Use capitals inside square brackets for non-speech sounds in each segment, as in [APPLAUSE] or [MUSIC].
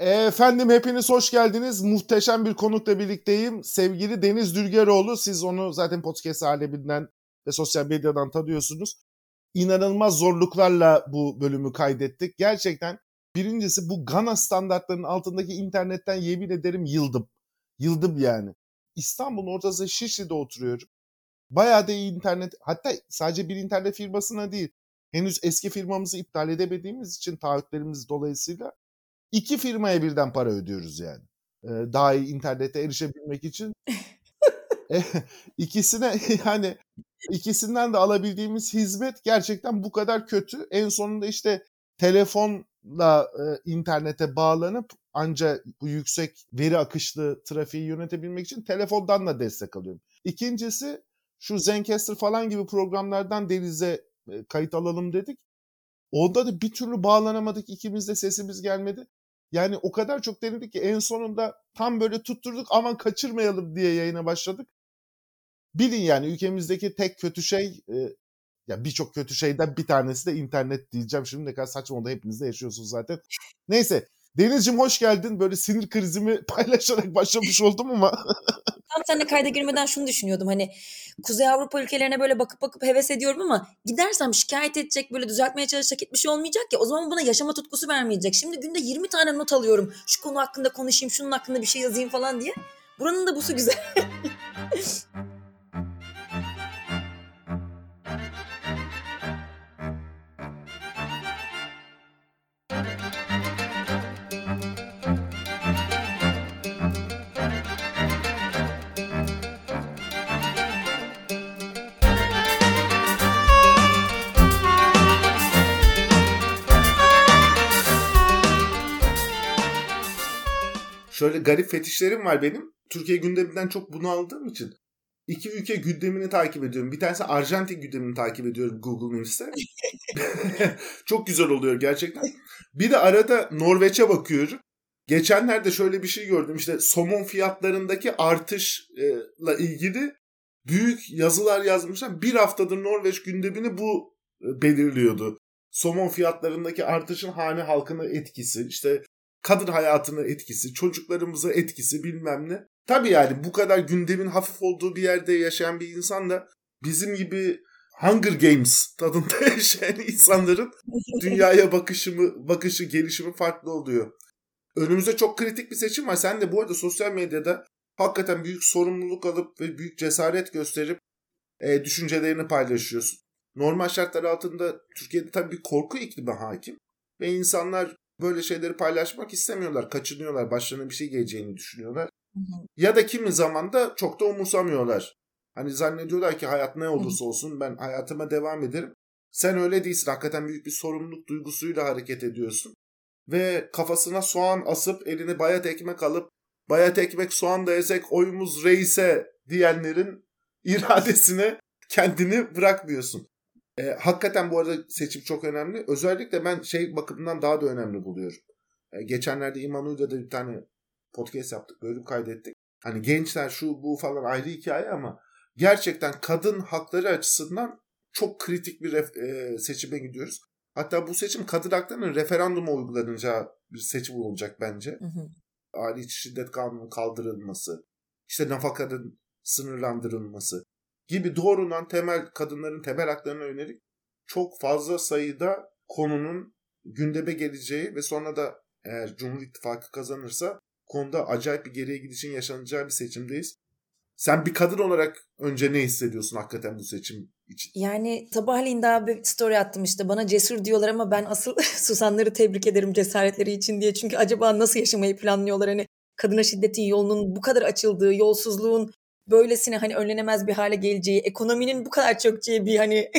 Efendim hepiniz hoş geldiniz. Muhteşem bir konukla birlikteyim. Sevgili Deniz Dülgeroğlu. Siz onu zaten podcast aleminden ve sosyal medyadan tanıyorsunuz. İnanılmaz zorluklarla bu bölümü kaydettik. Gerçekten birincisi bu Gana standartlarının altındaki internetten yemin ederim yıldım. Yıldım yani. İstanbul'un ortası Şişli'de oturuyorum. Bayağı da iyi internet. Hatta sadece bir internet firmasına değil. Henüz eski firmamızı iptal edemediğimiz için taahhütlerimiz dolayısıyla iki firmaya birden para ödüyoruz yani. Ee, daha iyi internete erişebilmek için. [LAUGHS] E, ikisine [LAUGHS] yani ikisinden de alabildiğimiz hizmet gerçekten bu kadar kötü. En sonunda işte telefonla e, internete bağlanıp ancak bu yüksek veri akışlı trafiği yönetebilmek için telefondan da destek alıyorum. İkincisi şu Zencaster falan gibi programlardan denize e, kayıt alalım dedik. Onda da bir türlü bağlanamadık. İkimiz de sesimiz gelmedi. Yani o kadar çok denedik ki en sonunda tam böyle tutturduk aman kaçırmayalım diye yayına başladık. Bilin yani ülkemizdeki tek kötü şey e, ya birçok kötü şeyden bir tanesi de internet diyeceğim. Şimdi ne kadar saçma oldu hepiniz de yaşıyorsunuz zaten. Neyse Deniz'cim hoş geldin. Böyle sinir krizimi [LAUGHS] paylaşarak başlamış oldum ama. [LAUGHS] Tam seninle kayda girmeden şunu düşünüyordum. Hani Kuzey Avrupa ülkelerine böyle bakıp bakıp heves ediyorum ama gidersem şikayet edecek böyle düzeltmeye çalışacak hiçbir şey olmayacak ya. O zaman buna yaşama tutkusu vermeyecek. Şimdi günde 20 tane not alıyorum. Şu konu hakkında konuşayım, şunun hakkında bir şey yazayım falan diye. Buranın da busu güzel. [LAUGHS] şöyle garip fetişlerim var benim. Türkiye gündeminden çok bunu aldığım için iki ülke gündemini takip ediyorum. Bir tanesi Arjantin gündemini takip ediyorum Google News'te. [LAUGHS] [LAUGHS] çok güzel oluyor gerçekten. Bir de arada Norveç'e bakıyorum. Geçenlerde şöyle bir şey gördüm. İşte somon fiyatlarındaki artışla ilgili büyük yazılar yazmışlar. Bir haftadır Norveç gündemini bu e, belirliyordu. Somon fiyatlarındaki artışın hane halkına etkisi, işte kadın hayatına etkisi, çocuklarımıza etkisi bilmem ne. Tabii yani bu kadar gündemin hafif olduğu bir yerde yaşayan bir insan da bizim gibi Hunger Games tadında [LAUGHS] yaşayan insanların dünyaya bakışımı, bakışı, gelişimi farklı oluyor. Önümüzde çok kritik bir seçim var. Sen de bu arada sosyal medyada hakikaten büyük sorumluluk alıp ve büyük cesaret gösterip e, düşüncelerini paylaşıyorsun. Normal şartlar altında Türkiye'de tabii bir korku iklimi hakim ve insanlar böyle şeyleri paylaşmak istemiyorlar. Kaçınıyorlar. Başlarına bir şey geleceğini düşünüyorlar. Hı hı. Ya da kimi zaman da çok da umursamıyorlar. Hani zannediyorlar ki hayat ne olursa olsun ben hayatıma devam ederim. Sen öyle değilsin. Hakikaten büyük bir sorumluluk duygusuyla hareket ediyorsun. Ve kafasına soğan asıp elini bayat ekmek alıp bayat ekmek soğan da yesek oyumuz reise diyenlerin iradesine kendini bırakmıyorsun. E, hakikaten bu arada seçim çok önemli. Özellikle ben şey bakımından daha da önemli buluyorum. E, geçenlerde İmanu'yla da bir tane podcast yaptık. Bölüm kaydettik. Hani gençler şu bu falan ayrı hikaye ama gerçekten kadın hakları açısından çok kritik bir e, seçime gidiyoruz. Hatta bu seçim kadın haklarının referanduma uygulanacağı bir seçim olacak bence. Hı hı. Aile içi şiddet kanunun kaldırılması, işte nafakanın sınırlandırılması, gibi doğrudan temel kadınların temel haklarına yönelik çok fazla sayıda konunun gündeme geleceği ve sonra da eğer Cumhur İttifakı kazanırsa konuda acayip bir geriye gidişin yaşanacağı bir seçimdeyiz. Sen bir kadın olarak önce ne hissediyorsun hakikaten bu seçim için? Yani sabahleyin daha bir story attım işte bana cesur diyorlar ama ben asıl [LAUGHS] susanları tebrik ederim cesaretleri için diye. Çünkü acaba nasıl yaşamayı planlıyorlar hani kadına şiddetin yolunun bu kadar açıldığı, yolsuzluğun böylesine hani önlenemez bir hale geleceği, ekonominin bu kadar çökeceği bir hani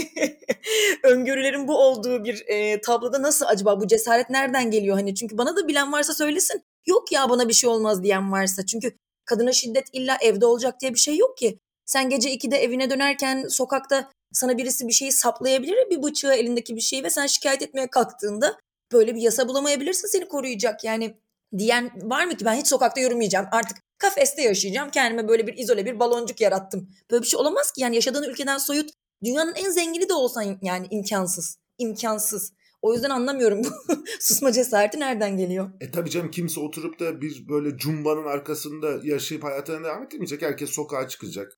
[LAUGHS] öngörülerin bu olduğu bir e, tabloda nasıl acaba bu cesaret nereden geliyor hani çünkü bana da bilen varsa söylesin. Yok ya bana bir şey olmaz diyen varsa çünkü kadına şiddet illa evde olacak diye bir şey yok ki. Sen gece 2'de evine dönerken sokakta sana birisi bir şeyi saplayabilir bir bıçağı elindeki bir şeyi ve sen şikayet etmeye kalktığında böyle bir yasa bulamayabilirsin seni koruyacak. Yani diyen var mı ki ben hiç sokakta yürümeyeceğim artık kafeste yaşayacağım kendime böyle bir izole bir baloncuk yarattım. Böyle bir şey olamaz ki yani yaşadığın ülkeden soyut dünyanın en zengini de olsan yani imkansız imkansız. O yüzden anlamıyorum bu [LAUGHS] susma cesareti nereden geliyor? E tabii canım kimse oturup da bir böyle cumbanın arkasında yaşayıp hayatına devam etmeyecek. Herkes sokağa çıkacak.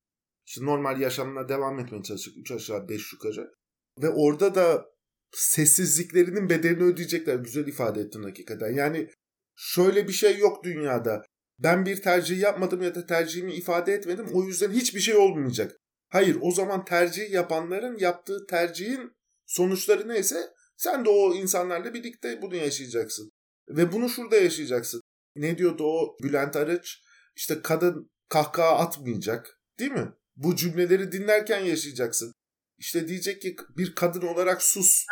İşte normal yaşamına devam etmeye çalışacak. Üç aşağı beş yukarı. Ve orada da sessizliklerinin bedelini ödeyecekler. Güzel ifade ettin hakikaten. Yani şöyle bir şey yok dünyada. Ben bir tercih yapmadım ya da tercihimi ifade etmedim. O yüzden hiçbir şey olmayacak. Hayır o zaman tercih yapanların yaptığı tercihin sonuçları neyse sen de o insanlarla birlikte bunu yaşayacaksın. Ve bunu şurada yaşayacaksın. Ne diyordu o Bülent Arıç? İşte kadın kahkaha atmayacak. Değil mi? Bu cümleleri dinlerken yaşayacaksın. İşte diyecek ki bir kadın olarak sus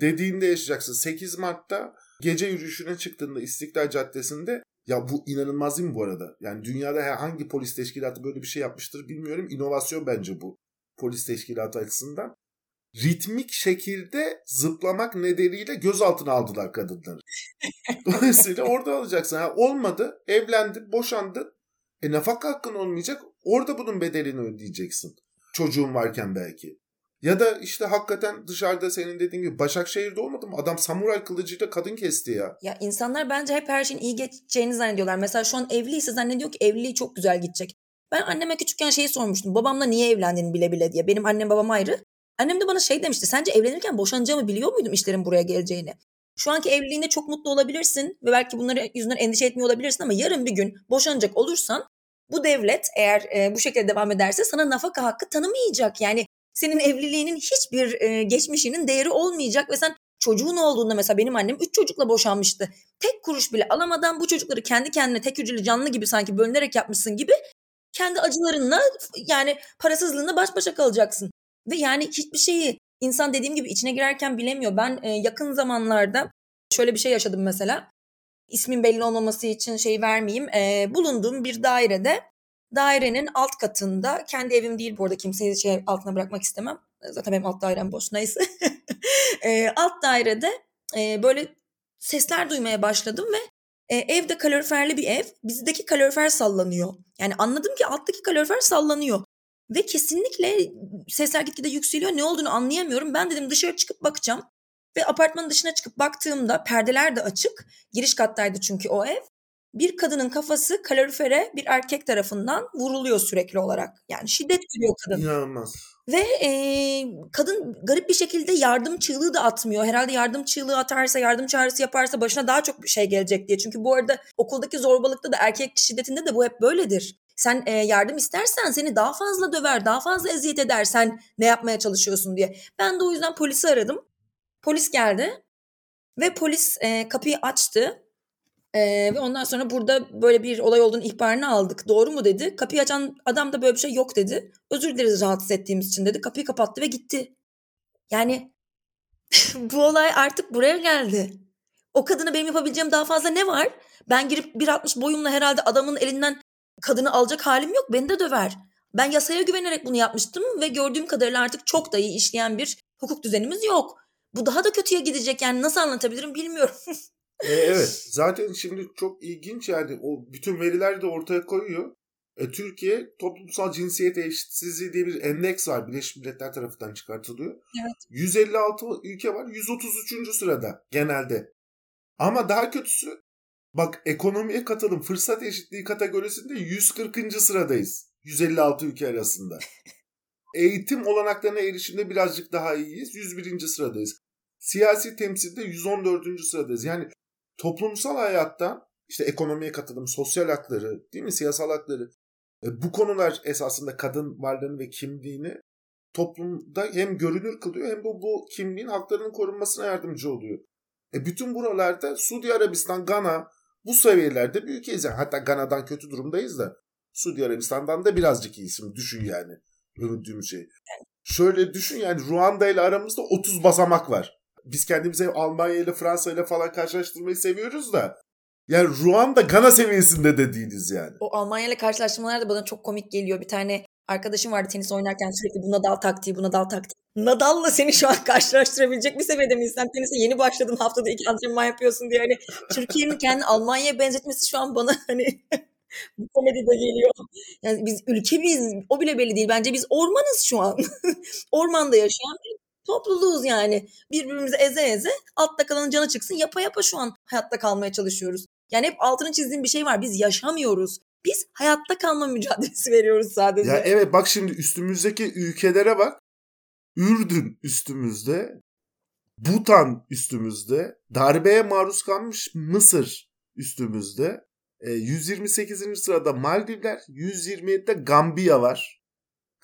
dediğinde yaşayacaksın. 8 Mart'ta gece yürüyüşüne çıktığında İstiklal Caddesi'nde ya bu inanılmaz değil mi bu arada? Yani dünyada hangi polis teşkilatı böyle bir şey yapmıştır bilmiyorum. İnovasyon bence bu polis teşkilatı açısından. Ritmik şekilde zıplamak nedeniyle gözaltına aldılar kadınları. [LAUGHS] Dolayısıyla orada alacaksın. Ha, olmadı, evlendin, boşandın. E nafaka hakkın olmayacak. Orada bunun bedelini ödeyeceksin. Çocuğun varken belki. Ya da işte hakikaten dışarıda senin dediğin gibi Başakşehir'de olmadı mı? Adam samuray kılıcıyla kadın kesti ya. Ya insanlar bence hep her şeyin iyi geçeceğini zannediyorlar. Mesela şu an evliyse zannediyor ki evliliği çok güzel gidecek. Ben anneme küçükken şeyi sormuştum. Babamla niye evlendiğini bile bile diye. Benim annem babam ayrı. Annem de bana şey demişti. Sence evlenirken boşanacağımı biliyor muydum işlerin buraya geleceğini? Şu anki evliliğinde çok mutlu olabilirsin ve belki bunları yüzünden endişe etmiyor olabilirsin ama yarın bir gün boşanacak olursan bu devlet eğer e, bu şekilde devam ederse sana nafaka hakkı tanımayacak. Yani senin evliliğinin hiçbir e, geçmişinin değeri olmayacak ve sen çocuğun olduğunda mesela benim annem 3 çocukla boşanmıştı. Tek kuruş bile alamadan bu çocukları kendi kendine tek hücreli canlı gibi sanki bölünerek yapmışsın gibi kendi acılarınla yani parasızlığında baş başa kalacaksın. Ve yani hiçbir şeyi insan dediğim gibi içine girerken bilemiyor. Ben e, yakın zamanlarda şöyle bir şey yaşadım mesela. İsmin belli olmaması için şey vermeyeyim. E, bulunduğum bir dairede dairenin alt katında kendi evim değil bu arada kimseyi şey altına bırakmak istemem. Zaten benim alt dairem boş neyse. [LAUGHS] e, alt dairede e, böyle sesler duymaya başladım ve e, evde kaloriferli bir ev. Bizdeki kalorifer sallanıyor. Yani anladım ki alttaki kalorifer sallanıyor. Ve kesinlikle sesler gitgide yükseliyor. Ne olduğunu anlayamıyorum. Ben dedim dışarı çıkıp bakacağım. Ve apartmanın dışına çıkıp baktığımda perdeler de açık. Giriş kattaydı çünkü o ev. Bir kadının kafası kalorifere bir erkek tarafından vuruluyor sürekli olarak. Yani şiddet görüyor kadın. İnanılmaz. Ve e, kadın garip bir şekilde yardım çığlığı da atmıyor. Herhalde yardım çığlığı atarsa, yardım çağrısı yaparsa başına daha çok bir şey gelecek diye. Çünkü bu arada okuldaki zorbalıkta da erkek şiddetinde de bu hep böyledir. Sen e, yardım istersen seni daha fazla döver, daha fazla eziyet eder sen ne yapmaya çalışıyorsun diye. Ben de o yüzden polisi aradım. Polis geldi ve polis e, kapıyı açtı. E, ve ondan sonra burada böyle bir olay olduğunu ihbarını aldık. Doğru mu dedi. Kapıyı açan adam da böyle bir şey yok dedi. Özür dileriz rahatsız ettiğimiz için dedi. Kapıyı kapattı ve gitti. Yani [LAUGHS] bu olay artık buraya geldi. O kadına benim yapabileceğim daha fazla ne var? Ben girip 1.60 boyumla herhalde adamın elinden kadını alacak halim yok. Beni de döver. Ben yasaya güvenerek bunu yapmıştım ve gördüğüm kadarıyla artık çok da iyi işleyen bir hukuk düzenimiz yok. Bu daha da kötüye gidecek yani nasıl anlatabilirim bilmiyorum. [LAUGHS] e, evet zaten şimdi çok ilginç yani o bütün veriler de ortaya koyuyor. E, Türkiye toplumsal cinsiyet eşitsizliği diye bir endeks var. Birleşmiş Milletler tarafından çıkartılıyor. Evet. 156 ülke var. 133. sırada genelde. Ama daha kötüsü Bak ekonomiye katılım fırsat eşitliği kategorisinde 140. sıradayız. 156 ülke arasında. [LAUGHS] Eğitim olanaklarına erişimde birazcık daha iyiyiz. 101. sıradayız. Siyasi temsilde 114. sıradayız. Yani toplumsal hayatta işte ekonomiye katılım, sosyal hakları, değil mi? Siyasal hakları. E, bu konular esasında kadın varlığını ve kimliğini toplumda hem görünür kılıyor hem bu, bu kimliğin haklarının korunmasına yardımcı oluyor. E bütün buralarda Suudi Arabistan, Gana, bu seviyelerde bir ülkeyiz. Yani hatta Gana'dan kötü durumdayız da Suudi Arabistan'dan da birazcık iyisin. Düşün yani övündüğümüz şey. Şöyle düşün yani Ruanda ile aramızda 30 basamak var. Biz kendimizi Almanya ile Fransa ile falan karşılaştırmayı seviyoruz da yani Ruanda Gana seviyesinde de yani. O Almanya ile karşılaştırmalar da bana çok komik geliyor. Bir tane arkadaşım vardı tenis oynarken sürekli buna dal taktiği, buna dal taktiği. Nadal'la seni şu an [LAUGHS] karşılaştırabilecek bir seviyede miyiz? Sen tenise yeni başladın haftada iki antrenman yapıyorsun diye. Hani Türkiye'nin kendi Almanya'ya benzetmesi şu an bana [LAUGHS] hani bu komedide geliyor. Yani biz ülke miyiz? O bile belli değil. Bence biz ormanız şu an. [LAUGHS] Ormanda yaşayan Topluluğuz yani. Birbirimizi eze eze altta kalanın canı çıksın yapa yapa şu an hayatta kalmaya çalışıyoruz. Yani hep altını çizdiğim bir şey var. Biz yaşamıyoruz. Biz hayatta kalma [LAUGHS] mücadelesi veriyoruz sadece. Ya evet bak şimdi üstümüzdeki ülkelere bak. Ürdün üstümüzde. Butan üstümüzde. Darbeye maruz kalmış Mısır üstümüzde. E, 128. sırada Maldivler, 127'de Gambiya var.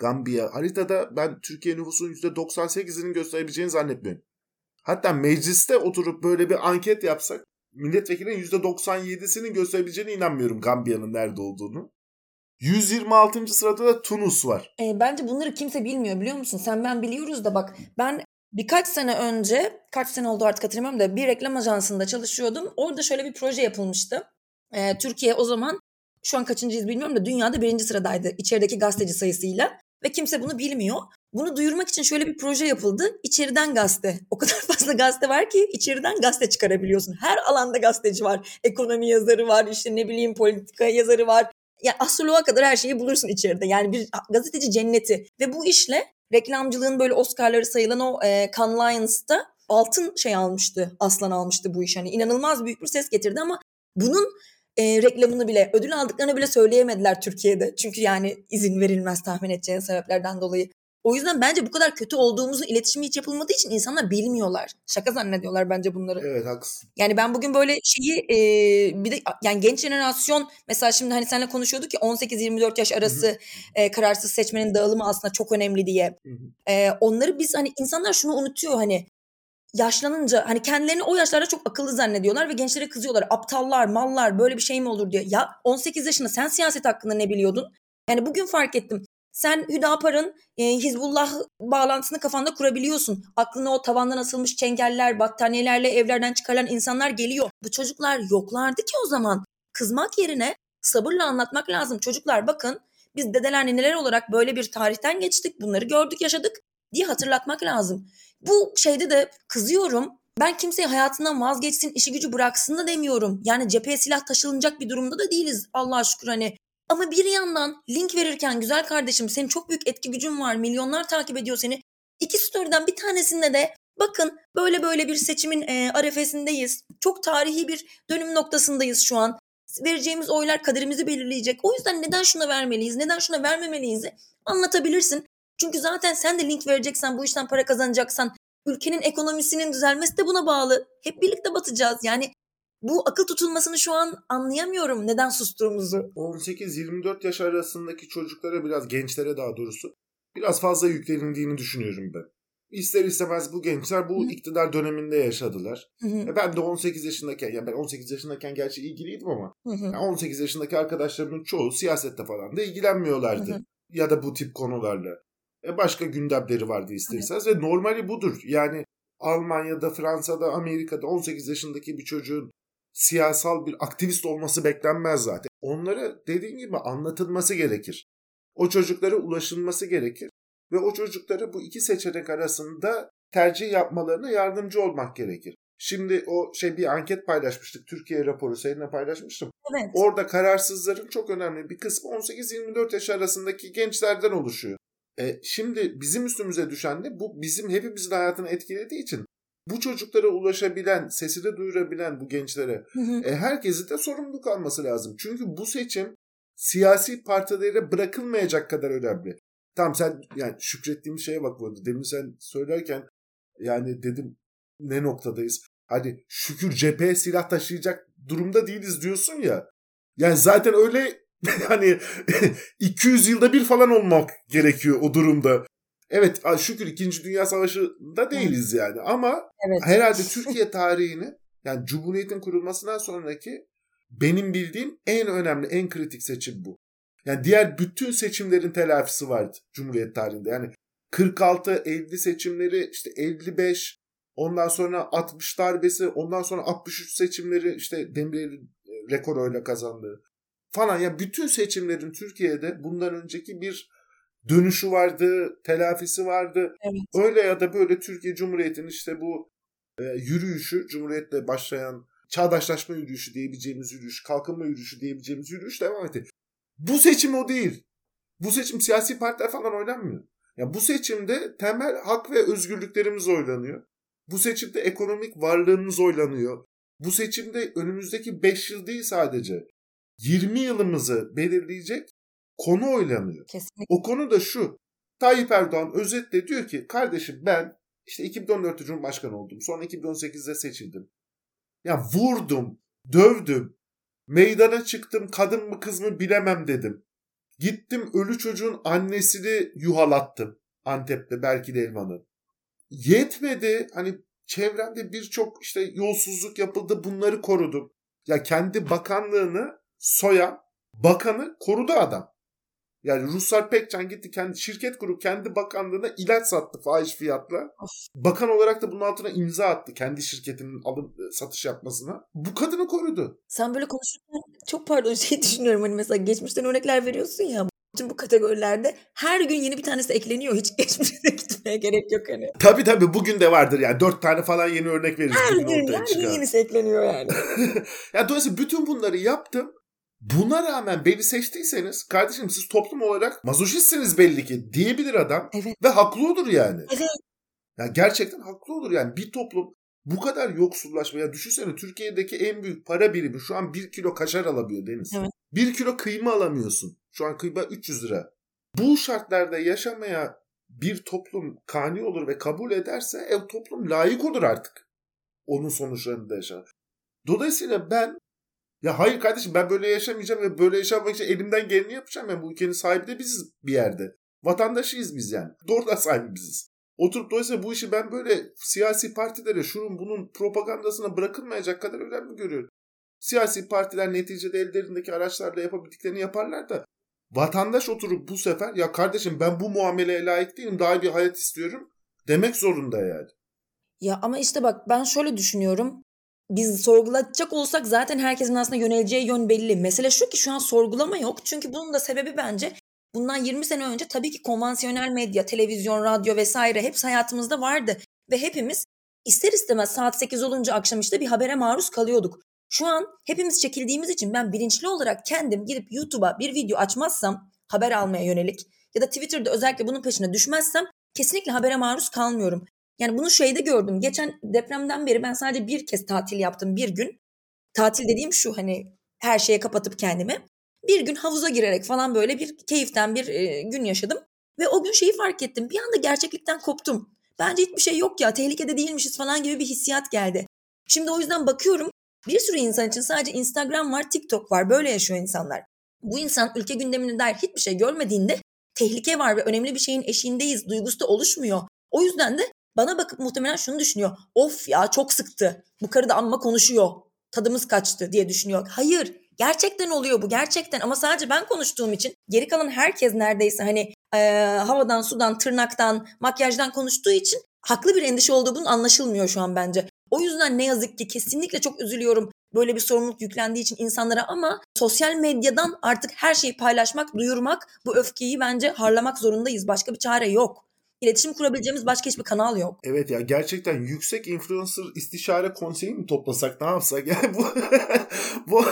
Gambiya. Haritada ben Türkiye nüfusunun %98'inin gösterebileceğini zannetmiyorum. Hatta mecliste oturup böyle bir anket yapsak milletvekilinin %97'sinin gösterebileceğine inanmıyorum Gambiya'nın nerede olduğunu. 126. sırada da Tunus var. E, bence bunları kimse bilmiyor biliyor musun? Sen ben biliyoruz da bak ben birkaç sene önce kaç sene oldu artık hatırlamıyorum da bir reklam ajansında çalışıyordum. Orada şöyle bir proje yapılmıştı. E, Türkiye o zaman şu an kaçıncıyız bilmiyorum da dünyada birinci sıradaydı içerideki gazeteci sayısıyla. Ve kimse bunu bilmiyor. Bunu duyurmak için şöyle bir proje yapıldı. İçeriden gazete. O kadar [LAUGHS] fazla gazete var ki içeriden gazete çıkarabiliyorsun. Her alanda gazeteci var. Ekonomi yazarı var, işte ne bileyim politika yazarı var. Ya astroloğa kadar her şeyi bulursun içeride. Yani bir gazeteci cenneti. Ve bu işle reklamcılığın böyle Oscar'ları sayılan o e, Cannes Lions'ta altın şey almıştı. Aslan almıştı bu iş. Hani inanılmaz büyük bir ses getirdi ama bunun e, reklamını bile ödül aldıklarını bile söyleyemediler Türkiye'de. Çünkü yani izin verilmez tahmin edeceğin sebeplerden dolayı. O yüzden bence bu kadar kötü olduğumuzu iletişimi hiç yapılmadığı için insanlar bilmiyorlar. Şaka zannediyorlar bence bunları. Evet haklısın. Yani ben bugün böyle şeyi e, bir de yani genç jenerasyon mesela şimdi hani seninle konuşuyorduk ki 18-24 yaş arası e, kararsız seçmenin dağılımı aslında çok önemli diye. E, onları biz hani insanlar şunu unutuyor hani yaşlanınca hani kendilerini o yaşlarda çok akıllı zannediyorlar ve gençlere kızıyorlar. Aptallar, mallar böyle bir şey mi olur diyor. Ya 18 yaşında sen siyaset hakkında ne biliyordun? Yani bugün fark ettim. Sen Hüdapar'ın e, Hizbullah bağlantısını kafanda kurabiliyorsun. Aklına o tavandan asılmış çengeller, battaniyelerle evlerden çıkarılan insanlar geliyor. Bu çocuklar yoklardı ki o zaman. Kızmak yerine sabırla anlatmak lazım. Çocuklar bakın biz dedeler nineler olarak böyle bir tarihten geçtik. Bunları gördük yaşadık diye hatırlatmak lazım. Bu şeyde de kızıyorum. Ben kimseyi hayatından vazgeçsin, işi gücü bıraksın da demiyorum. Yani cepheye silah taşılınacak bir durumda da değiliz Allah'a şükür hani. Ama bir yandan link verirken güzel kardeşim senin çok büyük etki gücün var. Milyonlar takip ediyor seni. İki story'den bir tanesinde de bakın böyle böyle bir seçimin e, arefesindeyiz. Çok tarihi bir dönüm noktasındayız şu an. Vereceğimiz oylar kaderimizi belirleyecek. O yüzden neden şuna vermeliyiz, neden şuna vermemeliyiz anlatabilirsin. Çünkü zaten sen de link vereceksen, bu işten para kazanacaksan ülkenin ekonomisinin düzelmesi de buna bağlı. Hep birlikte batacağız. Yani bu akıl tutulmasını şu an anlayamıyorum neden sustuğumuzu. 18-24 yaş arasındaki çocuklara biraz gençlere daha doğrusu biraz fazla yüklenildiğini düşünüyorum ben. İster istemez bu gençler bu Hı. iktidar döneminde yaşadılar. Hı hı. E, ben de 18 yaşındayken, yani ben 18 yaşındayken gerçi ilgiliydim ama hı hı. Yani 18 yaşındaki arkadaşlarımın çoğu siyasette falan da ilgilenmiyorlardı. Hı hı. Ya da bu tip konularla. E başka gündemleri vardı isterseniz ve normali budur. Yani Almanya'da, Fransa'da, Amerika'da 18 yaşındaki bir çocuğun siyasal bir aktivist olması beklenmez zaten. Onlara dediğin gibi anlatılması gerekir. O çocuklara ulaşılması gerekir ve o çocuklara bu iki seçenek arasında tercih yapmalarına yardımcı olmak gerekir. Şimdi o şey bir anket paylaşmıştık. Türkiye raporu seninle paylaşmıştım. Evet. Orada kararsızların çok önemli bir kısmı 18-24 yaş arasındaki gençlerden oluşuyor. E, şimdi bizim üstümüze düşen de bu bizim hepimizin hayatını etkilediği için bu çocuklara ulaşabilen, sesini duyurabilen bu gençlere E, herkesin de sorumluluk alması lazım. Çünkü bu seçim siyasi partilere bırakılmayacak kadar önemli. Tamam sen yani şükrettiğim şeye bak bu arada. Demin sen söylerken yani dedim ne noktadayız? Hadi şükür cepheye silah taşıyacak durumda değiliz diyorsun ya. Yani zaten öyle [LAUGHS] [LAUGHS] yani 200 yılda bir falan olmak gerekiyor o durumda. Evet şükür 2. Dünya Savaşı'nda değiliz yani ama evet. herhalde [LAUGHS] Türkiye tarihini yani Cumhuriyet'in kurulmasından sonraki benim bildiğim en önemli, en kritik seçim bu. Yani diğer bütün seçimlerin telafisi vardı Cumhuriyet tarihinde. Yani 46, 50 seçimleri, işte 55, ondan sonra 60 darbesi, ondan sonra 63 seçimleri işte Demirel'in rekor oyla kazandığı falan. Ya yani bütün seçimlerin Türkiye'de bundan önceki bir dönüşü vardı, telafisi vardı. Evet. Öyle ya da böyle Türkiye Cumhuriyeti'nin işte bu e, yürüyüşü, Cumhuriyet'le başlayan çağdaşlaşma yürüyüşü diyebileceğimiz yürüyüş, kalkınma yürüyüşü diyebileceğimiz yürüyüş devam etti. Bu seçim o değil. Bu seçim siyasi partiler falan oynanmıyor. Ya bu seçimde temel hak ve özgürlüklerimiz oylanıyor. Bu seçimde ekonomik varlığımız oylanıyor. Bu seçimde önümüzdeki 5 yıl değil sadece 20 yılımızı belirleyecek konu oylanıyor. Kesinlikle. O konu da şu. Tayyip Erdoğan özetle diyor ki kardeşim ben işte 2014'te Cumhurbaşkanı oldum. Sonra 2018'de seçildim. Ya vurdum, dövdüm, meydana çıktım kadın mı kız mı bilemem dedim. Gittim ölü çocuğun annesini yuhalattım. Antep'te belki de Elvan'ın. Yetmedi hani çevremde birçok işte yolsuzluk yapıldı bunları korudum. Ya kendi bakanlığını soyan bakanı korudu adam. Yani Ruslar Pekcan gitti kendi şirket kurup kendi bakanlığına ilaç sattı fahiş fiyatla. Bakan olarak da bunun altına imza attı kendi şirketinin alım satış yapmasına. Bu kadını korudu. Sen böyle konuşurken çok pardon [LAUGHS] şey düşünüyorum hani mesela geçmişten örnekler veriyorsun ya bütün bu kategorilerde her gün yeni bir tanesi ekleniyor. Hiç [LAUGHS] geçmişe gitmeye gerek yok hani. Tabii tabii bugün de vardır yani. Dört tane falan yeni örnek veririz. Her gün her gün yenisi ekleniyor yani. [LAUGHS] ya dolayısıyla bütün bunları yaptım. Buna rağmen beni seçtiyseniz kardeşim siz toplum olarak mazoşistsiniz belli ki diyebilir adam. Evet. Ve haklı olur yani. Evet. Ya gerçekten haklı olur yani. Bir toplum bu kadar yoksullaşma. Ya düşünsene Türkiye'deki en büyük para birimi şu an bir kilo kaşar alabiliyor Deniz. Evet. Bir kilo kıyma alamıyorsun. Şu an kıyma 300 lira. Bu şartlarda yaşamaya bir toplum kani olur ve kabul ederse ev toplum layık olur artık. Onun sonuçlarını da yaşar. Dolayısıyla ben ya hayır kardeşim ben böyle yaşamayacağım ve böyle yaşamak için elimden geleni yapacağım. Yani bu ülkenin sahibi de biziz bir yerde. Vatandaşıyız biz yani. [LAUGHS] Doğrudan sahibi biziz. Oturup dolayısıyla bu işi ben böyle siyasi partilere şunun bunun propagandasına bırakılmayacak kadar önemli görüyorum. Siyasi partiler neticede ellerindeki araçlarla yapabildiklerini yaparlar da vatandaş oturup bu sefer ya kardeşim ben bu muameleye layık değilim daha iyi bir hayat istiyorum demek zorunda yani. Ya ama işte bak ben şöyle düşünüyorum. Biz sorgulatacak olsak zaten herkesin aslında yöneleceği yön belli. Mesele şu ki şu an sorgulama yok. Çünkü bunun da sebebi bence bundan 20 sene önce tabii ki konvansiyonel medya, televizyon, radyo vesaire hepsi hayatımızda vardı. Ve hepimiz ister istemez saat 8 olunca akşam işte bir habere maruz kalıyorduk. Şu an hepimiz çekildiğimiz için ben bilinçli olarak kendim gidip YouTube'a bir video açmazsam haber almaya yönelik ya da Twitter'da özellikle bunun peşine düşmezsem kesinlikle habere maruz kalmıyorum. Yani bunu şeyde gördüm. Geçen depremden beri ben sadece bir kez tatil yaptım bir gün. Tatil dediğim şu hani her şeye kapatıp kendimi. Bir gün havuza girerek falan böyle bir keyiften bir e, gün yaşadım. Ve o gün şeyi fark ettim. Bir anda gerçeklikten koptum. Bence hiçbir şey yok ya tehlikede değilmişiz falan gibi bir hissiyat geldi. Şimdi o yüzden bakıyorum bir sürü insan için sadece Instagram var, TikTok var. Böyle yaşıyor insanlar. Bu insan ülke gündemine dair hiçbir şey görmediğinde tehlike var ve önemli bir şeyin eşiğindeyiz duygusu da oluşmuyor. O yüzden de bana bakıp muhtemelen şunu düşünüyor. Of ya çok sıktı. Bu karı da amma konuşuyor. Tadımız kaçtı diye düşünüyor. Hayır. Gerçekten oluyor bu gerçekten ama sadece ben konuştuğum için geri kalan herkes neredeyse hani e, havadan sudan tırnaktan makyajdan konuştuğu için haklı bir endişe olduğu bunun anlaşılmıyor şu an bence. O yüzden ne yazık ki kesinlikle çok üzülüyorum böyle bir sorumluluk yüklendiği için insanlara ama sosyal medyadan artık her şeyi paylaşmak, duyurmak bu öfkeyi bence harlamak zorundayız. Başka bir çare yok. İletişim kurabileceğimiz başka hiçbir kanal yok. Evet ya gerçekten yüksek influencer istişare konseyi mi toplasak ne yapsak [LAUGHS] yani bu bu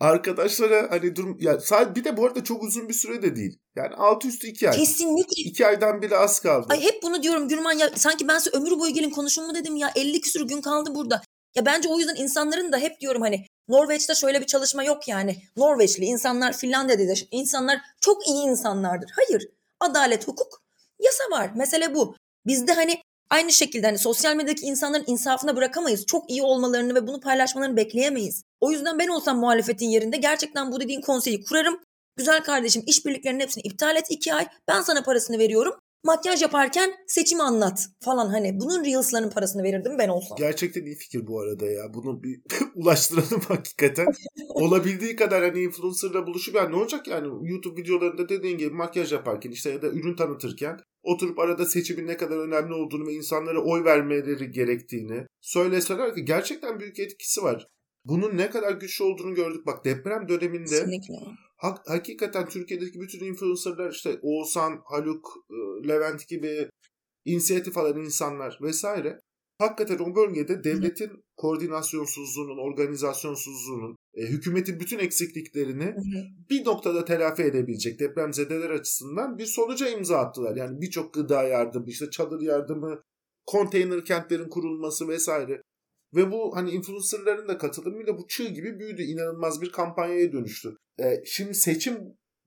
arkadaşlara hani durum ya sadece bir de bu arada çok uzun bir süre de değil. Yani altı üstü iki ay. Kesinlikle. İki aydan bile az kaldı. Ay hep bunu diyorum Gürman ya sanki ben size ömür boyu gelin konuşun mu dedim ya 50 küsur gün kaldı burada. Ya bence o yüzden insanların da hep diyorum hani Norveç'te şöyle bir çalışma yok yani. Norveçli insanlar Finlandiya'da da insanlar çok iyi insanlardır. Hayır. Adalet, hukuk, yasa var. Mesele bu. Bizde hani aynı şekilde hani sosyal medyadaki insanların insafına bırakamayız. Çok iyi olmalarını ve bunu paylaşmalarını bekleyemeyiz. O yüzden ben olsam muhalefetin yerinde gerçekten bu dediğin konseyi kurarım. Güzel kardeşim işbirliklerinin hepsini iptal et iki ay. Ben sana parasını veriyorum. Makyaj yaparken seçimi anlat falan hani. Bunun Reels'ların parasını verirdim ben olsam. Gerçekten iyi fikir bu arada ya. Bunu bir [LAUGHS] ulaştıralım [LAUGHS] hakikaten. Olabildiği kadar hani influencerla buluşup yani ne olacak yani YouTube videolarında dediğin gibi makyaj yaparken işte ya da ürün tanıtırken oturup arada seçimin ne kadar önemli olduğunu ve insanlara oy vermeleri gerektiğini söyleseler ki gerçekten büyük etkisi var. Bunun ne kadar güçlü olduğunu gördük. Bak deprem döneminde Kesinlikle. Hak, hakikaten Türkiye'deki bütün influencerlar işte Oğuzhan, Haluk, e, Levent gibi inisiyatif alan insanlar vesaire hakikaten o bölgede devletin koordinasyonsuzluğunun, organizasyonsuzluğunun, e, hükümetin bütün eksikliklerini bir noktada telafi edebilecek depremzedeler açısından bir sonuca imza attılar. Yani birçok gıda yardımı, işte çadır yardımı, konteyner kentlerin kurulması vesaire. Ve bu hani influencerların da katılımıyla bu çığ gibi büyüdü. İnanılmaz bir kampanyaya dönüştü. E, şimdi seçim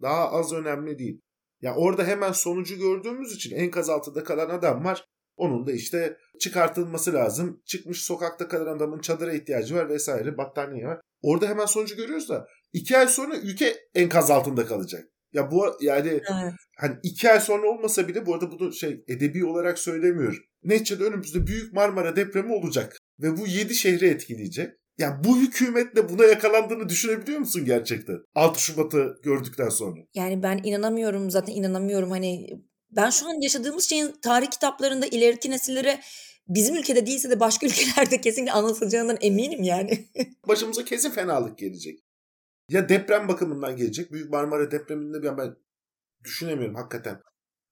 daha az önemli değil. Ya orada hemen sonucu gördüğümüz için enkaz altında kalan adam var. Onun da işte çıkartılması lazım. Çıkmış sokakta kalan adamın çadıra ihtiyacı var vesaire battaniye var. Orada hemen sonucu görüyoruz da iki ay sonra ülke enkaz altında kalacak. Ya bu yani evet. hani iki ay sonra olmasa bile bu arada bunu şey edebi olarak söylemiyorum. Neticede önümüzde büyük Marmara depremi olacak ve bu yedi şehri etkileyecek. Yani bu hükümetle buna yakalandığını düşünebiliyor musun gerçekten? 6 Şubat'ı gördükten sonra. Yani ben inanamıyorum zaten inanamıyorum hani ben şu an yaşadığımız şeyin tarih kitaplarında ileriki nesillere bizim ülkede değilse de başka [LAUGHS] ülkelerde kesinlikle anlatılacağından eminim yani. [LAUGHS] Başımıza kesin fenalık gelecek. Ya deprem bakımından gelecek. Büyük Marmara depreminde ben, ben düşünemiyorum hakikaten.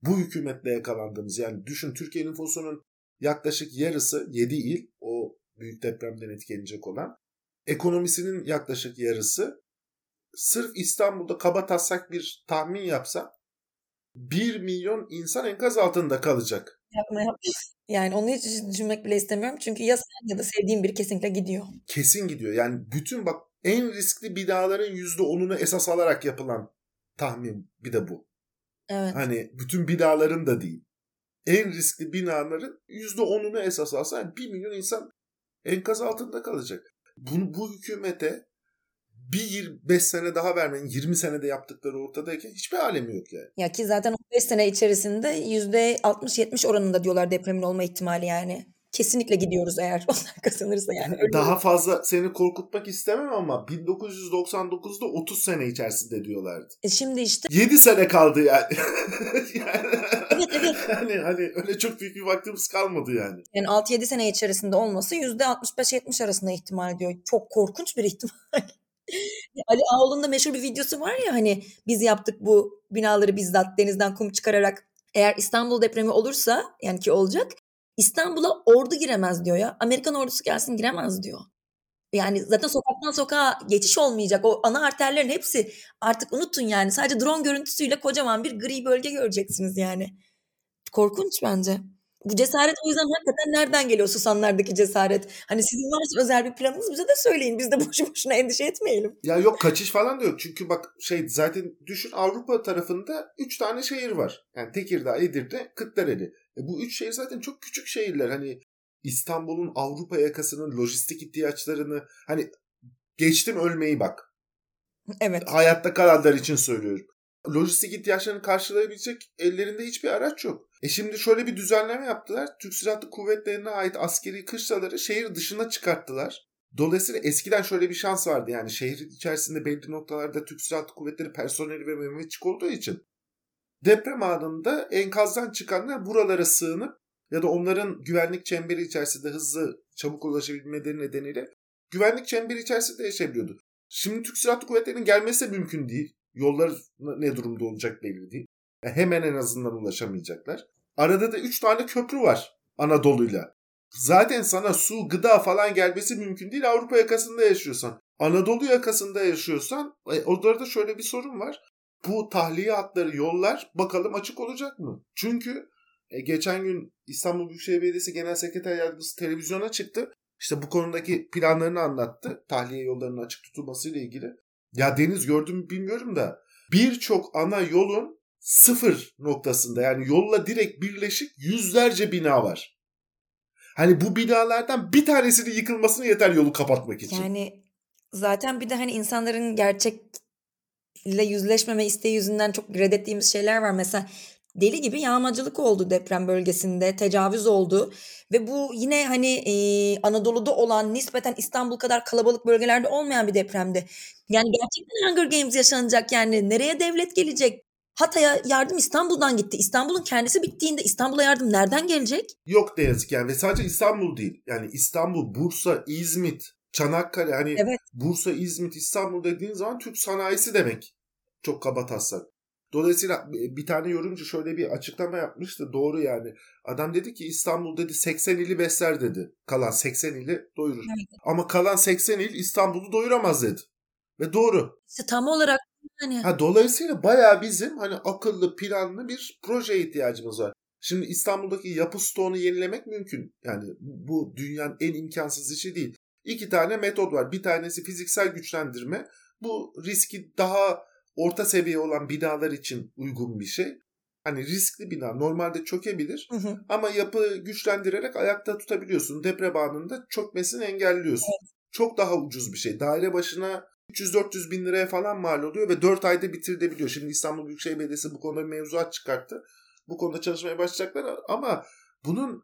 Bu hükümetle yakalandığımız yani düşün Türkiye nüfusunun yaklaşık yarısı 7 il o büyük depremden etkilenecek olan. Ekonomisinin yaklaşık yarısı sırf İstanbul'da kaba taslak bir tahmin yapsa 1 milyon insan enkaz altında kalacak. Yapma yapma. Yani onu hiç düşünmek bile istemiyorum. Çünkü ya sen ya da sevdiğim biri kesinlikle gidiyor. Kesin gidiyor. Yani bütün bak en riskli binaların %10'unu esas alarak yapılan tahmin bir de bu. Evet. Hani bütün binaların da değil. En riskli binaların %10'unu esas alsa yani 1 milyon insan enkaz altında kalacak. Bunu, bu hükümete bir 5 sene daha vermenin 20 senede yaptıkları ortadayken hiçbir alemi yok yani. Ya ki zaten 15 sene içerisinde %60-70 oranında diyorlar depremin olma ihtimali yani. Kesinlikle gidiyoruz eğer [LAUGHS] onlar kazanırsa yani. Öyle daha mi? fazla seni korkutmak istemem ama 1999'da 30 sene içerisinde diyorlardı. E şimdi işte. 7 sene kaldı yani. yani [LAUGHS] evet evet. Yani hani öyle çok büyük bir vaktimiz kalmadı yani. Yani 6-7 sene içerisinde olması %65-70 arasında ihtimal diyor. Çok korkunç bir ihtimal. [LAUGHS] Ali Ağol'un da meşhur bir videosu var ya hani biz yaptık bu binaları bizzat denizden kum çıkararak. Eğer İstanbul depremi olursa yani ki olacak İstanbul'a ordu giremez diyor ya. Amerikan ordusu gelsin giremez diyor. Yani zaten sokaktan sokağa geçiş olmayacak. O ana arterlerin hepsi artık unutun yani. Sadece drone görüntüsüyle kocaman bir gri bölge göreceksiniz yani. Korkunç bence. Bu cesaret o yüzden hakikaten nereden geliyor Susanlar'daki cesaret? Hani sizin varsa özel bir planınız bize de söyleyin. Biz de [LAUGHS] boşu boşuna endişe etmeyelim. Ya yok kaçış falan da yok. Çünkü bak şey zaten düşün Avrupa tarafında 3 tane şehir var. Yani Tekirdağ, Edirne, Kırklareli. E bu üç şehir zaten çok küçük şehirler. Hani İstanbul'un Avrupa yakasının lojistik ihtiyaçlarını hani geçtim ölmeyi bak. Evet. Hayatta kalanlar için söylüyorum lojistik ihtiyaçlarını karşılayabilecek ellerinde hiçbir araç yok. E şimdi şöyle bir düzenleme yaptılar. Türk Silahlı Kuvvetleri'ne ait askeri kışlaları şehir dışına çıkarttılar. Dolayısıyla eskiden şöyle bir şans vardı. Yani şehir içerisinde belli noktalarda Türk Silahlı Kuvvetleri personeli ve Mehmetçik olduğu için deprem anında enkazdan çıkanlar buralara sığınıp ya da onların güvenlik çemberi içerisinde hızlı çabuk ulaşabilmeleri nedeniyle güvenlik çemberi içerisinde yaşayabiliyordu. Şimdi Türk Silahlı Kuvvetleri'nin gelmesi mümkün değil. Yollar ne durumda olacak belli değil. Yani hemen en azından ulaşamayacaklar. Arada da 3 tane köprü var Anadolu'yla. Zaten sana su, gıda falan gelmesi mümkün değil Avrupa yakasında yaşıyorsan. Anadolu yakasında yaşıyorsan e, orada da şöyle bir sorun var. Bu tahliye hatları, yollar bakalım açık olacak mı? Çünkü e, geçen gün İstanbul Büyükşehir Belediyesi Genel Sekreter Yardımcısı televizyona çıktı. İşte bu konudaki planlarını anlattı. Tahliye yollarının açık tutulmasıyla ilgili. Ya Deniz gördüm bilmiyorum da birçok ana yolun sıfır noktasında yani yolla direkt birleşik yüzlerce bina var. Hani bu binalardan bir tanesinin yıkılmasına yeter yolu kapatmak için. Yani zaten bir de hani insanların gerçekle yüzleşmeme isteği yüzünden çok reddettiğimiz şeyler var. Mesela deli gibi yağmacılık oldu deprem bölgesinde, tecavüz oldu ve bu yine hani e, Anadolu'da olan nispeten İstanbul kadar kalabalık bölgelerde olmayan bir depremdi. Yani gerçekten Hunger Games yaşanacak yani nereye devlet gelecek? Hatay'a yardım İstanbul'dan gitti. İstanbul'un kendisi bittiğinde İstanbul'a yardım nereden gelecek? Yok ne yazık yani ve sadece İstanbul değil. Yani İstanbul, Bursa, İzmit, Çanakkale hani evet. Bursa, İzmit, İstanbul dediğin zaman Türk sanayisi demek. Çok kaba taslak. Dolayısıyla bir tane yorumcu şöyle bir açıklama yapmıştı. Doğru yani. Adam dedi ki İstanbul dedi 80 ili besler dedi. Kalan 80 ili doyurur. Evet. Ama kalan 80 il İstanbul'u doyuramaz dedi. Ve doğru. İşte tam olarak yani. Ha, dolayısıyla bayağı bizim hani akıllı planlı bir projeye ihtiyacımız var. Şimdi İstanbul'daki yapı stoğunu yenilemek mümkün. Yani bu dünyanın en imkansız işi değil. İki tane metot var. Bir tanesi fiziksel güçlendirme. Bu riski daha orta seviye olan binalar için uygun bir şey. Hani riskli bina normalde çökebilir Hı hı. ama yapı güçlendirerek ayakta tutabiliyorsun. Deprem anında çökmesini engelliyorsun. Çok daha ucuz bir şey. Daire başına 300-400 bin liraya falan mal oluyor ve 4 ayda bitirilebiliyor. Şimdi İstanbul Büyükşehir Belediyesi bu konuda bir mevzuat çıkarttı. Bu konuda çalışmaya başlayacaklar ama bunun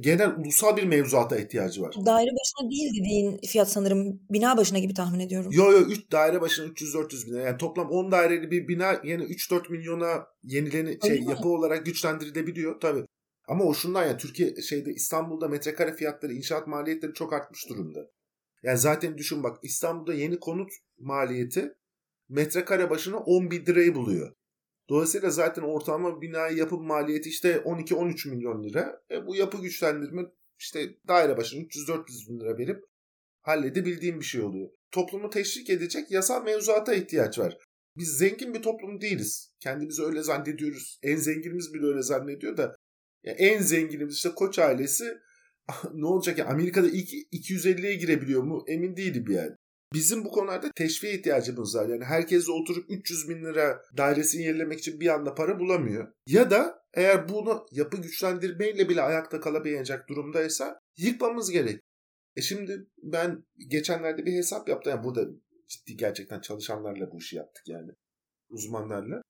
genel ulusal bir mevzuata ihtiyacı var. Daire başına değil dediğin fiyat sanırım bina başına gibi tahmin ediyorum. Yo yo 3 daire başına 300-400 bin lira. Yani toplam 10 daireli bir bina yine 3-4 milyona yenileni şey Öyle mi? yapı olarak güçlendirilebiliyor tabii. Ama o şundan ya Türkiye şeyde İstanbul'da metrekare fiyatları, inşaat maliyetleri çok artmış durumda. Yani zaten düşün bak İstanbul'da yeni konut maliyeti metrekare başına 10 bin lirayı buluyor. Dolayısıyla zaten ortalama binayı yapım maliyeti işte 12-13 milyon lira. E bu yapı güçlendirme işte daire başına 300-400 bin lira verip halledebildiğim bir şey oluyor. Toplumu teşvik edecek yasal mevzuata ihtiyaç var. Biz zengin bir toplum değiliz. Kendimizi öyle zannediyoruz. En zenginimiz bile öyle zannediyor da ya en zenginimiz işte Koç ailesi [LAUGHS] ne olacak ya Amerika'da ilk 250'ye girebiliyor mu emin değilim yani. Bizim bu konularda teşviğe ihtiyacımız var. Yani herkes oturup 300 bin lira dairesini yenilemek için bir anda para bulamıyor. Ya da eğer bunu yapı güçlendirmeyle bile ayakta kalamayacak durumdaysa yıkmamız gerek. E şimdi ben geçenlerde bir hesap yaptım. Yani burada ciddi gerçekten çalışanlarla bu işi yaptık yani. Uzmanlarla.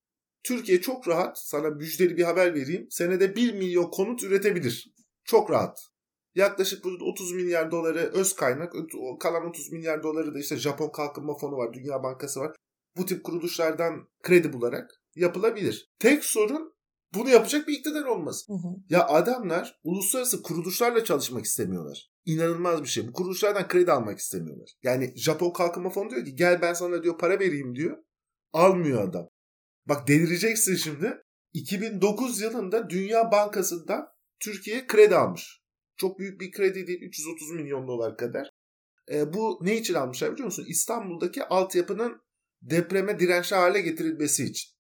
Türkiye çok rahat sana müjdeli bir haber vereyim. Senede 1 milyon konut üretebilir. Çok rahat. Yaklaşık burada 30 milyar doları öz kaynak. Kalan 30 milyar doları da işte Japon Kalkınma Fonu var, Dünya Bankası var. Bu tip kuruluşlardan kredi bularak yapılabilir. Tek sorun bunu yapacak bir iktidar olması. Hı hı. Ya adamlar uluslararası kuruluşlarla çalışmak istemiyorlar. İnanılmaz bir şey. Bu kuruluşlardan kredi almak istemiyorlar. Yani Japon Kalkınma Fonu diyor ki gel ben sana diyor para vereyim diyor. Almıyor adam. Bak delireceksin şimdi. 2009 yılında Dünya Bankası'ndan Türkiye kredi almış. Çok büyük bir kredi değil 330 milyon dolar kadar. E, bu ne için almışlar biliyor musun? İstanbul'daki altyapının depreme dirençli hale getirilmesi için.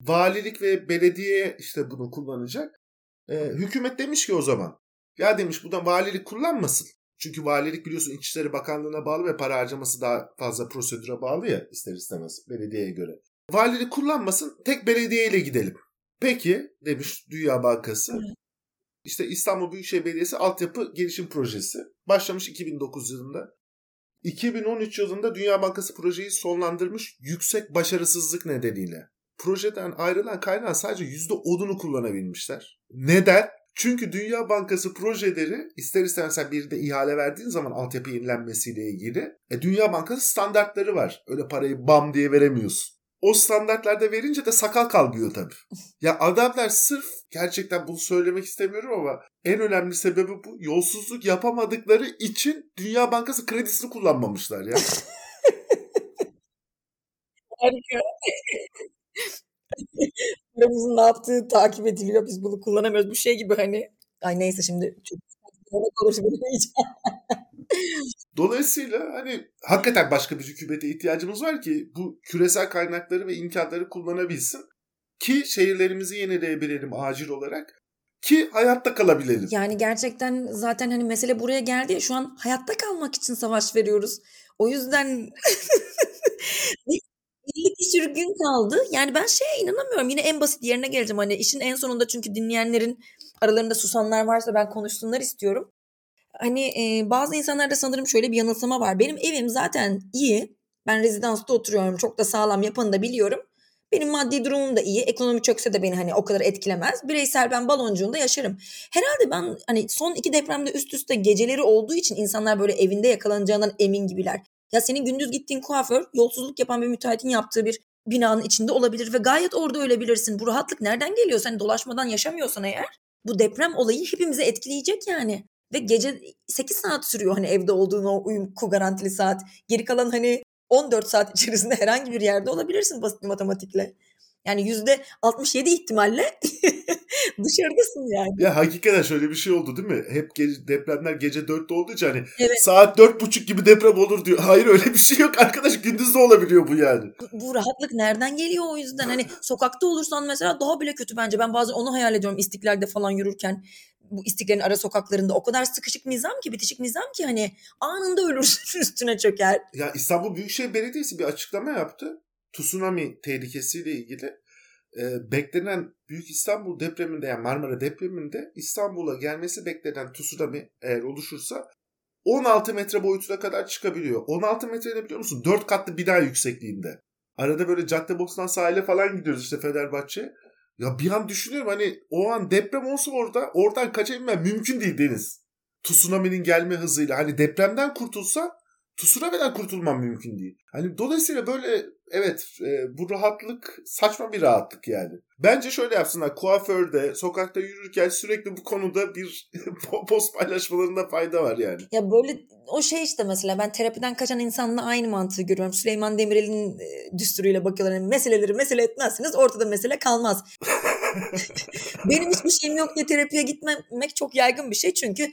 Valilik ve belediye işte bunu kullanacak. E, hükümet demiş ki o zaman ya demiş bu da valilik kullanmasın. Çünkü valilik biliyorsun İçişleri Bakanlığı'na bağlı ve para harcaması daha fazla prosedüre bağlı ya ister istemez belediyeye göre. Valilik kullanmasın tek belediyeyle gidelim. Peki demiş Dünya Bankası. İşte İstanbul Büyükşehir Belediyesi altyapı gelişim projesi. Başlamış 2009 yılında. 2013 yılında Dünya Bankası projeyi sonlandırmış yüksek başarısızlık nedeniyle. Projeden ayrılan kaynağın sadece %10'unu kullanabilmişler. Neden? Çünkü Dünya Bankası projeleri ister istemez bir de ihale verdiğin zaman altyapı yenilenmesiyle ilgili e, Dünya Bankası standartları var. Öyle parayı bam diye veremiyorsun. O standartlarda verince de sakal kalmıyor tabii. Ya adamlar sırf gerçekten bunu söylemek istemiyorum ama en önemli sebebi bu. Yolsuzluk yapamadıkları için Dünya Bankası kredisini kullanmamışlar ya. Paramızın ne yaptığı takip ediliyor. Biz bunu kullanamıyoruz. Bu şey gibi hani ay neyse şimdi çok olursa bunu. Dolayısıyla hani hakikaten başka bir hükümete ihtiyacımız var ki bu küresel kaynakları ve imkanları kullanabilsin ki şehirlerimizi yenileyebilelim acil olarak ki hayatta kalabilelim. Yani gerçekten zaten hani mesele buraya geldi ya şu an hayatta kalmak için savaş veriyoruz. O yüzden 50 küsür gün kaldı. Yani ben şeye inanamıyorum. Yine en basit yerine geleceğim. Hani işin en sonunda çünkü dinleyenlerin aralarında susanlar varsa ben konuşsunlar istiyorum. Hani e, bazı insanlarda sanırım şöyle bir yanılsama var. Benim evim zaten iyi. Ben rezidansta oturuyorum. Çok da sağlam yapanı da biliyorum. Benim maddi durumum da iyi. Ekonomi çökse de beni hani o kadar etkilemez. Bireysel ben baloncuğunda yaşarım. Herhalde ben hani son iki depremde üst üste geceleri olduğu için insanlar böyle evinde yakalanacağından emin gibiler. Ya senin gündüz gittiğin kuaför yolsuzluk yapan bir müteahhitin yaptığı bir binanın içinde olabilir ve gayet orada ölebilirsin. Bu rahatlık nereden geliyor? Sen dolaşmadan yaşamıyorsan eğer bu deprem olayı hepimizi etkileyecek yani. Ve gece 8 saat sürüyor hani evde olduğun o uyku garantili saat. Geri kalan hani 14 saat içerisinde [LAUGHS] herhangi bir yerde olabilirsin basit bir matematikle. Yani yüzde 67 ihtimalle [LAUGHS] dışarıdasın yani. Ya hakikaten şöyle bir şey oldu değil mi? Hep gece, depremler gece 4'te olduğu için hani Evet. saat 4.30 gibi deprem olur diyor. Hayır öyle bir şey yok arkadaş gündüz de olabiliyor bu yani. Bu, bu rahatlık nereden geliyor o yüzden? Hani sokakta olursan mesela daha bile kötü bence. Ben bazen onu hayal ediyorum istiklalde falan yürürken. Bu istiklalin ara sokaklarında o kadar sıkışık nizam ki bitişik nizam ki hani anında ölürsün [LAUGHS] üstüne çöker. Ya İstanbul Büyükşehir Belediyesi bir açıklama yaptı. Tsunami tehlikesiyle ilgili. Ee, beklenen Büyük İstanbul depreminde yani Marmara depreminde İstanbul'a gelmesi beklenen tsunami eğer oluşursa 16 metre boyutuna kadar çıkabiliyor. 16 metre ne biliyor musun? 4 katlı bina yüksekliğinde. Arada böyle Caddebostan sahile falan gidiyoruz işte Fenerbahçe. Ya bir an düşünüyorum hani o an deprem olsa orada oradan kaçabilmem mümkün değil Deniz. Tsunami'nin gelme hızıyla hani depremden kurtulsa tsunami'den kurtulmam mümkün değil. Hani dolayısıyla böyle evet e, bu rahatlık saçma bir rahatlık yani. Bence şöyle yapsınlar kuaförde sokakta yürürken sürekli bu konuda bir [LAUGHS] post paylaşmalarında fayda var yani. Ya böyle o şey işte mesela ben terapiden kaçan insanla aynı mantığı görüyorum. Süleyman Demirel'in e, düsturuyla bakıyorlar. Yani meseleleri mesele etmezseniz ortada mesele kalmaz. [LAUGHS] Benim hiçbir şeyim yok diye terapiye gitmemek çok yaygın bir şey çünkü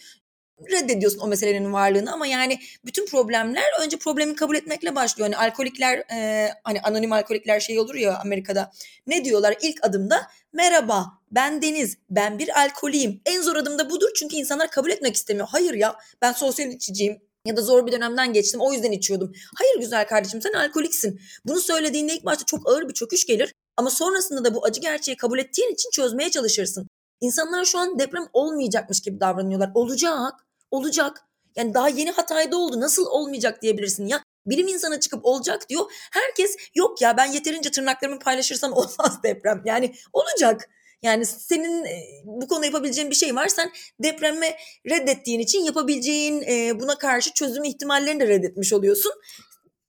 reddediyorsun o meselelerin varlığını ama yani bütün problemler önce problemi kabul etmekle başlıyor. Hani alkolikler e, hani anonim alkolikler şey olur ya Amerika'da. Ne diyorlar ilk adımda? Merhaba ben Deniz ben bir alkoliyim. En zor adım da budur çünkü insanlar kabul etmek istemiyor. Hayır ya ben sosyal içiciyim ya da zor bir dönemden geçtim o yüzden içiyordum. Hayır güzel kardeşim sen alkoliksin. Bunu söylediğinde ilk başta çok ağır bir çöküş gelir ama sonrasında da bu acı gerçeği kabul ettiğin için çözmeye çalışırsın. İnsanlar şu an deprem olmayacakmış gibi davranıyorlar. Olacak, olacak. Yani daha yeni Hatay'da oldu. Nasıl olmayacak diyebilirsin ya. Bilim insanı çıkıp olacak diyor. Herkes yok ya ben yeterince tırnaklarımı paylaşırsam [LAUGHS] olmaz deprem. Yani olacak. Yani senin e, bu konuda yapabileceğin bir şey var. Sen depremi reddettiğin için yapabileceğin e, buna karşı çözüm ihtimallerini de reddetmiş oluyorsun.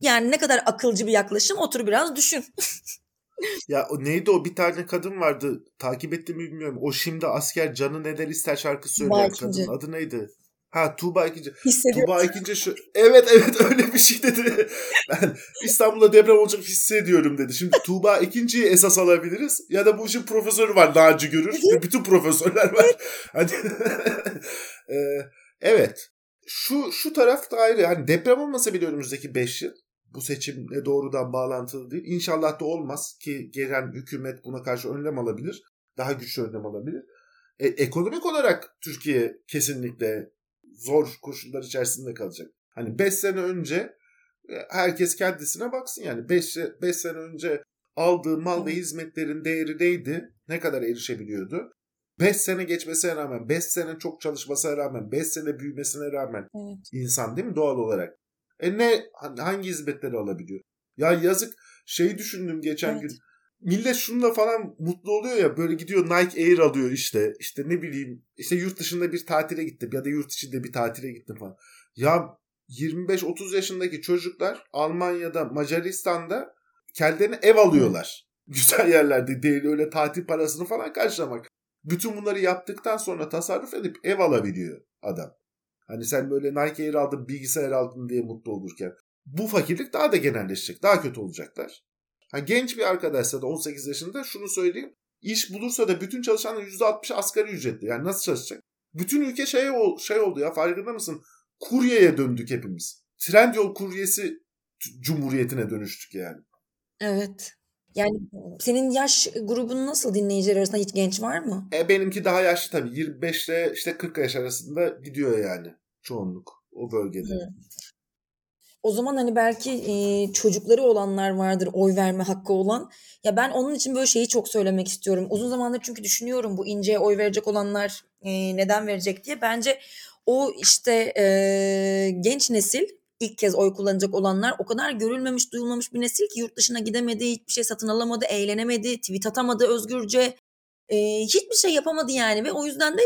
Yani ne kadar akılcı bir yaklaşım otur biraz düşün. [LAUGHS] Ya o neydi o bir tane kadın vardı takip ettim bilmiyorum. O şimdi asker canı ne der ister şarkı söyleyen kadın. Adı neydi? Ha Tuğba ikinci. Tuğba ikinci şu. Evet evet öyle bir şey dedi. [LAUGHS] Ben İstanbul'da deprem olacak hissediyorum dedi. Şimdi Tuğba ikinciyi esas alabiliriz. Ya da bu işin profesörü var Naci Görür. Ve bütün profesörler var. Hani [LAUGHS] Ee, evet. Şu şu taraf da ayrı. Hani deprem olmasa bile önümüzdeki 5 yıl bu seçimle doğrudan bağlantılı değil. İnşallah da olmaz ki gelen hükümet buna karşı önlem alabilir. Daha güçlü önlem alabilir. E, ekonomik olarak Türkiye kesinlikle zor koşullar içerisinde kalacak. Hani 5 sene önce e, herkes kendisine baksın yani 5 5 sene önce aldığı mal ve hizmetlerin değeri neydi? Ne kadar erişebiliyordu? 5 sene geçmesine rağmen, 5 sene çok çalışmasına rağmen, 5 sene büyümesine rağmen Evet. insan değil mi doğal olarak? E ne hani hangi hizmetleri alabiliyor? Ya yazık şeyi düşündüm geçen Evet. gün. Millet şununla falan mutlu oluyor ya böyle gidiyor Nike Air alıyor işte. İşte ne bileyim işte yurt dışında bir tatile gittim ya da yurt içinde bir tatile gittim falan. Ya 25-30 yaşındaki çocuklar Almanya'da Macaristan'da kendilerine ev alıyorlar. [LAUGHS] Güzel yerlerde değil öyle tatil parasını falan karşılamak. Bütün bunları yaptıktan sonra tasarruf edip ev alabiliyor adam. Hani sen böyle Nike Air aldın bilgisayar aldın diye mutlu olurken. Bu fakirlik daha da genelleşecek. Daha kötü olacaklar. Ha, genç bir arkadaşsa da 18 yaşında şunu söyleyeyim. İş bulursa da bütün çalışanlar %60 asgari ücretli. Yani nasıl çalışacak? Bütün ülke şey, şey oldu ya farkında mısın? Kuryeye döndük hepimiz. Trendyol kuryesi cumhuriyetine dönüştük yani. Evet. Yani senin yaş grubun nasıl dinleyiciler arasında hiç genç var mı? E benimki daha yaşlı tabii. 25 ile işte 40 yaş arasında gidiyor yani çoğunluk o bölgede. Hı. O zaman hani belki e, çocukları olanlar vardır oy verme hakkı olan. Ya ben onun için böyle şeyi çok söylemek istiyorum. Uzun zamandır çünkü düşünüyorum bu İnce'ye oy verecek olanlar e, neden verecek diye. Bence o işte e, genç nesil ilk kez oy kullanacak olanlar o kadar görülmemiş duyulmamış bir nesil ki yurt dışına gidemedi, hiçbir şey satın alamadı, eğlenemedi, tweet atamadı özgürce. E, hiçbir şey yapamadı yani ve o yüzden de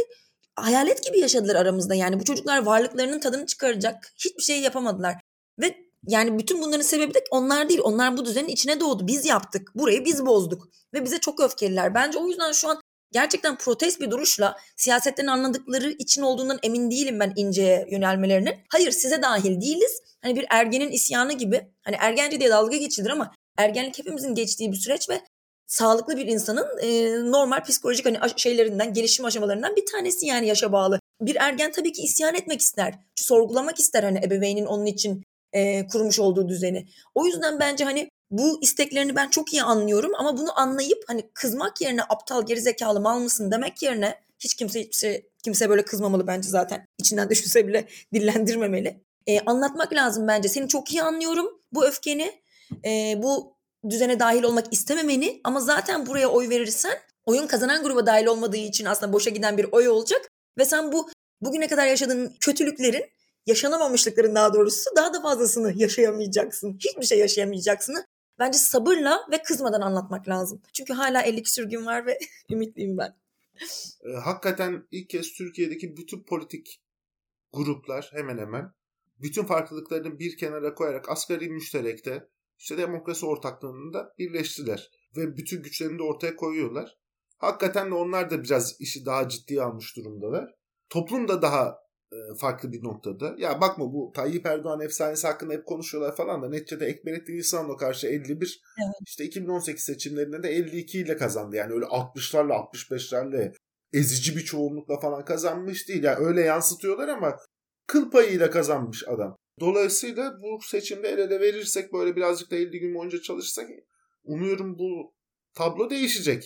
hayalet gibi yaşadılar aramızda. Yani bu çocuklar varlıklarının tadını çıkaracak hiçbir şey yapamadılar. Ve yani bütün bunların sebebi de onlar değil. Onlar bu düzenin içine doğdu. Biz yaptık. Burayı biz bozduk. Ve bize çok öfkeliler. Bence o yüzden şu an gerçekten protest bir duruşla siyasetten anladıkları için olduğundan emin değilim ben inceye yönelmelerinin. Hayır size dahil değiliz. Hani bir ergenin isyanı gibi. Hani ergence diye dalga geçilir ama ergenlik hepimizin geçtiği bir süreç ve sağlıklı bir insanın e, normal psikolojik hani şeylerinden, gelişim aşamalarından bir tanesi yani yaşa bağlı. Bir ergen tabii ki isyan etmek ister. Sorgulamak ister hani ebeveynin onun için e, kurmuş olduğu düzeni. O yüzden bence hani bu isteklerini ben çok iyi anlıyorum ama bunu anlayıp hani kızmak yerine aptal gerizekalı mal mısın demek yerine hiç kimse hiçbir şey, kimse böyle kızmamalı bence zaten. İçinden düşünse bile [LAUGHS] dillendirmemeli. E, anlatmak lazım bence. Seni çok iyi anlıyorum bu öfkeni. E, bu düzene dahil olmak istememeni ama zaten buraya oy verirsen oyun kazanan gruba dahil olmadığı için aslında boşa giden bir oy olacak ve sen bu bugüne kadar yaşadığın kötülüklerin yaşanamamışlıkların daha doğrusu daha da fazlasını yaşayamayacaksın. Hiçbir şey yaşayamayacaksın. Bence sabırla ve kızmadan anlatmak lazım. Çünkü hala 50 küsür gün var ve [LAUGHS] ümitliyim ben. E, hakikaten ilk kez Türkiye'deki bütün politik gruplar hemen hemen bütün farklılıklarını bir kenara koyarak asgari müşterekte işte demokrasi ortaklığında birleştiler. Ve bütün güçlerini de ortaya koyuyorlar. Hakikaten de onlar da biraz işi daha ciddiye almış durumdalar. Toplum da daha farklı bir noktada. Ya bakma bu Tayyip Erdoğan efsanesi hakkında hep konuşuyorlar falan da neticede Ekmelettin İhsanoğlu karşı 51 evet. işte 2018 seçimlerinde de 52 ile kazandı. Yani öyle 60'larla 65'lerle ezici bir çoğunlukla falan kazanmış değil. Yani öyle yansıtıyorlar ama kıl payıyla kazanmış adam. Dolayısıyla bu seçimde el ele verirsek böyle birazcık da 50 gün boyunca çalışsak umuyorum bu tablo değişecek.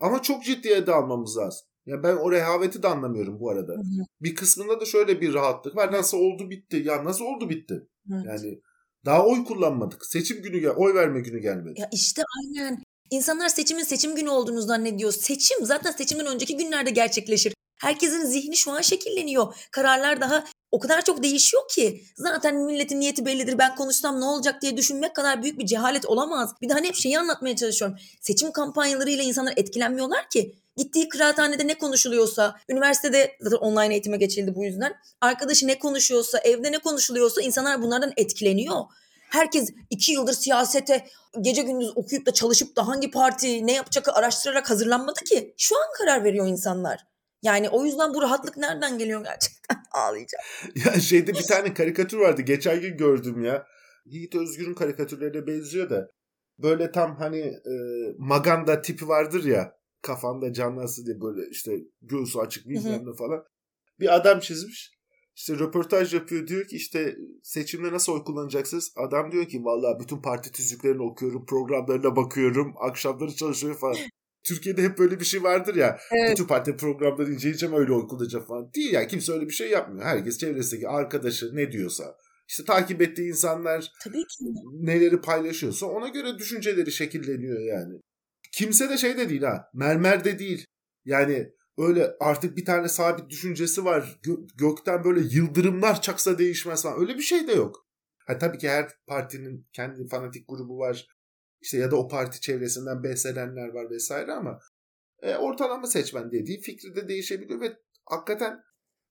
Ama çok ciddiye de almamız lazım. Ya ben o rehaveti de anlamıyorum bu arada. Hı. Bir kısmında da şöyle bir rahatlık var. Nasıl oldu bitti. Ya nasıl oldu bitti? Evet. Yani daha oy kullanmadık. Seçim günü gel, oy verme günü gelmedi. Ya işte aynen. İnsanlar seçimin seçim günü olduğunu zannediyor. Seçim zaten seçimden önceki günlerde gerçekleşir. Herkesin zihni şu an şekilleniyor. Kararlar daha o kadar çok değişiyor ki. Zaten milletin niyeti bellidir. Ben konuşsam ne olacak diye düşünmek kadar büyük bir cehalet olamaz. Bir de hani hep şeyi anlatmaya çalışıyorum. Seçim kampanyalarıyla insanlar etkilenmiyorlar ki. Gittiği kıraathanede ne konuşuluyorsa, üniversitede zaten online eğitime geçildi bu yüzden. Arkadaşı ne konuşuyorsa, evde ne konuşuluyorsa insanlar bunlardan etkileniyor. Herkes iki yıldır siyasete gece gündüz okuyup da çalışıp da hangi parti ne yapacak araştırarak hazırlanmadı ki. Şu an karar veriyor insanlar. Yani o yüzden bu rahatlık nereden geliyor gerçekten? [LAUGHS] Ağlayacağım. Ya şeyde bir tane karikatür vardı. Geçen gün gördüm ya. Yiğit Özgür'ün karikatürlerine benziyor da. Böyle tam hani e, Maganda tipi vardır ya. Kafanda canlansın diye böyle işte göğsü açık bilmem ne falan. Bir adam çizmiş. İşte röportaj yapıyor diyor ki işte seçimde nasıl oy kullanacaksınız? Adam diyor ki vallahi bütün parti tüzüklerini okuyorum, programlarına bakıyorum, akşamları çalışıyorum falan. Türkiye'de hep böyle bir şey vardır ya. Evet. Bütün parti programları inceleyeceğim öyle oy kullanacağım falan. Değil yani kimse öyle bir şey yapmıyor. Herkes çevresindeki arkadaşı ne diyorsa işte takip ettiği insanlar Tabii ki. neleri paylaşıyorsa ona göre düşünceleri şekilleniyor yani. Kimse de şey de değil ha. Mermer de değil. Yani öyle artık bir tane sabit düşüncesi var. Gö- gökten böyle yıldırımlar çaksa değişmez falan. Öyle bir şey de yok. Ha, tabii ki her partinin kendi fanatik grubu var işte ya da o parti çevresinden beslenenler var vesaire ama e, ortalama seçmen dediği fikri de değişebiliyor ve hakikaten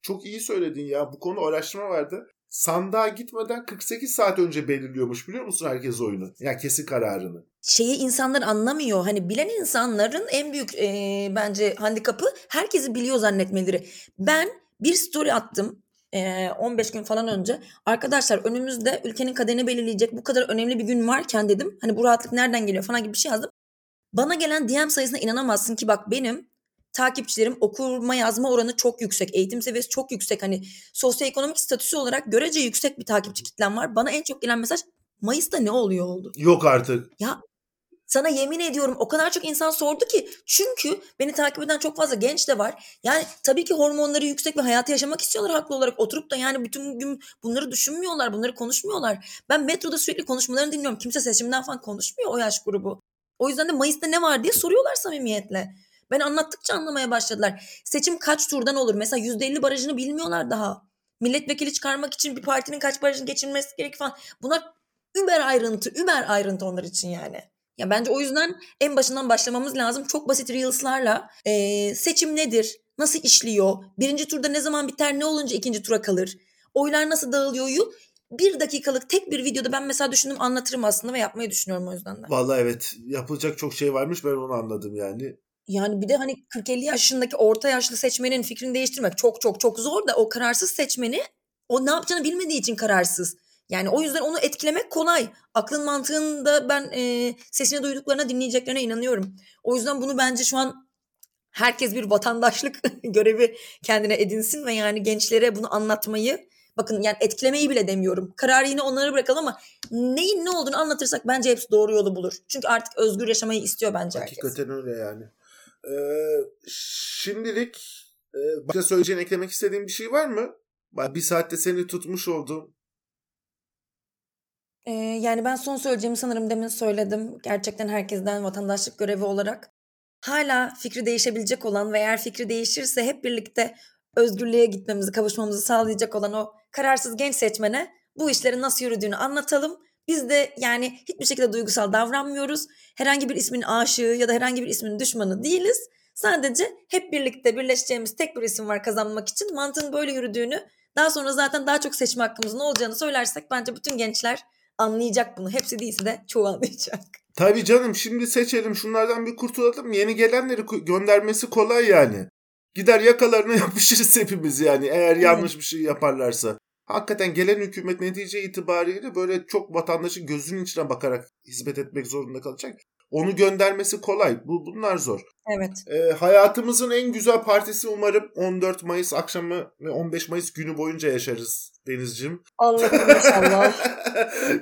çok iyi söyledin ya. Bu konu araştırma vardı. Sandığa gitmeden 48 saat önce belirliyormuş biliyor musun herkes oyunu? Ya yani kesin kararını. Şeyi insanlar anlamıyor. Hani bilen insanların en büyük e, bence handikapı herkesi biliyor zannetmeleri. Ben bir story attım 15 gün falan önce arkadaşlar önümüzde ülkenin kaderini belirleyecek bu kadar önemli bir gün varken dedim. Hani bu rahatlık nereden geliyor falan gibi bir şey yazdım. Bana gelen DM sayısına inanamazsın ki bak benim takipçilerim okuma yazma oranı çok yüksek. Eğitim seviyesi çok yüksek. Hani sosyoekonomik statüsü olarak görece yüksek bir takipçi kitlem var. Bana en çok gelen mesaj Mayıs'ta ne oluyor oldu? Yok artık. Ya sana yemin ediyorum o kadar çok insan sordu ki çünkü beni takip eden çok fazla genç de var. Yani tabii ki hormonları yüksek ve hayatı yaşamak istiyorlar haklı olarak. Oturup da yani bütün gün bunları düşünmüyorlar, bunları konuşmuyorlar. Ben metroda sürekli konuşmalarını dinliyorum. Kimse seçimden falan konuşmuyor o yaş grubu. O yüzden de Mayıs'ta ne var diye soruyorlar samimiyetle. Ben anlattıkça anlamaya başladılar. Seçim kaç turdan olur? Mesela %50 barajını bilmiyorlar daha. Milletvekili çıkarmak için bir partinin kaç barajını geçirmesi gerek falan. Bunlar über ayrıntı, über ayrıntı onlar için yani. Ya bence o yüzden en başından başlamamız lazım. Çok basit reels'larla e, seçim nedir? Nasıl işliyor? Birinci turda ne zaman biter? Ne olunca ikinci tura kalır? Oylar nasıl dağılıyor? Bir dakikalık tek bir videoda ben mesela düşündüm anlatırım aslında ve yapmayı düşünüyorum o yüzden de. Vallahi evet yapılacak çok şey varmış ben onu anladım yani. Yani bir de hani 40-50 yaşındaki orta yaşlı seçmenin fikrini değiştirmek çok çok çok zor da o kararsız seçmeni o ne yapacağını bilmediği için kararsız. Yani o yüzden onu etkilemek kolay. Aklın mantığında ben e, sesini duyduklarına dinleyeceklerine inanıyorum. O yüzden bunu bence şu an herkes bir vatandaşlık [LAUGHS] görevi kendine edinsin ve yani gençlere bunu anlatmayı bakın yani etkilemeyi bile demiyorum. Kararı yine onlara bırakalım ama neyin ne olduğunu anlatırsak bence hepsi doğru yolu bulur. Çünkü artık özgür yaşamayı istiyor bence herkes. Hakikaten öyle yani. Ee, şimdilik e, başka söyleyeceğin eklemek istediğin bir şey var mı? Bir saatte seni tutmuş oldum. Ee, yani ben son söyleyeceğimi sanırım demin söyledim. Gerçekten herkesten vatandaşlık görevi olarak hala fikri değişebilecek olan ve eğer fikri değişirse hep birlikte özgürlüğe gitmemizi, kavuşmamızı sağlayacak olan o kararsız genç seçmene bu işlerin nasıl yürüdüğünü anlatalım. Biz de yani hiçbir şekilde duygusal davranmıyoruz. Herhangi bir ismin aşığı ya da herhangi bir ismin düşmanı değiliz. Sadece hep birlikte birleşeceğimiz tek bir isim var kazanmak için. Mantığın böyle yürüdüğünü, daha sonra zaten daha çok seçme hakkımızın olacağını söylersek bence bütün gençler anlayacak bunu. Hepsi değilse de çoğu anlayacak. [LAUGHS] Tabii canım şimdi seçelim şunlardan bir kurtulalım. Yeni gelenleri göndermesi kolay yani. Gider yakalarına [LAUGHS] yapışırız hepimiz yani eğer yanlış bir şey yaparlarsa. Hakikaten gelen hükümet netice itibariyle böyle çok vatandaşın gözünün içine bakarak hizmet etmek zorunda kalacak. Onu göndermesi kolay. Bu bunlar zor. Evet. Ee, hayatımızın en güzel partisi umarım 14 Mayıs akşamı ve 15 Mayıs günü boyunca yaşarız Denizciğim. Allah'ım [LAUGHS] inşallah.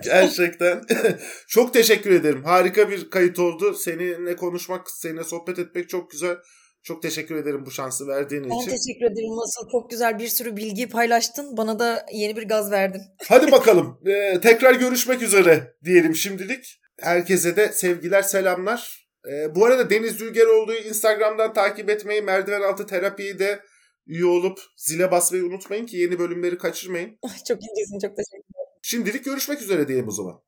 Gerçekten. [LAUGHS] çok teşekkür ederim. Harika bir kayıt oldu. Seninle konuşmak, seninle sohbet etmek çok güzel. Çok teşekkür ederim bu şansı verdiğin ben için. Ben teşekkür ederim Nasıl Çok güzel bir sürü bilgi paylaştın. Bana da yeni bir gaz verdin. Hadi bakalım. Ee, tekrar görüşmek üzere diyelim şimdilik. Herkese de sevgiler, selamlar. Ee, bu arada Deniz Dülgeroğlu'yu Instagram'dan takip etmeyi, Merdiven Altı Terapi'yi de üye olup zile basmayı unutmayın ki yeni bölümleri kaçırmayın. Çok incesin, çok teşekkür ederim. Şimdilik görüşmek üzere diyelim o zaman.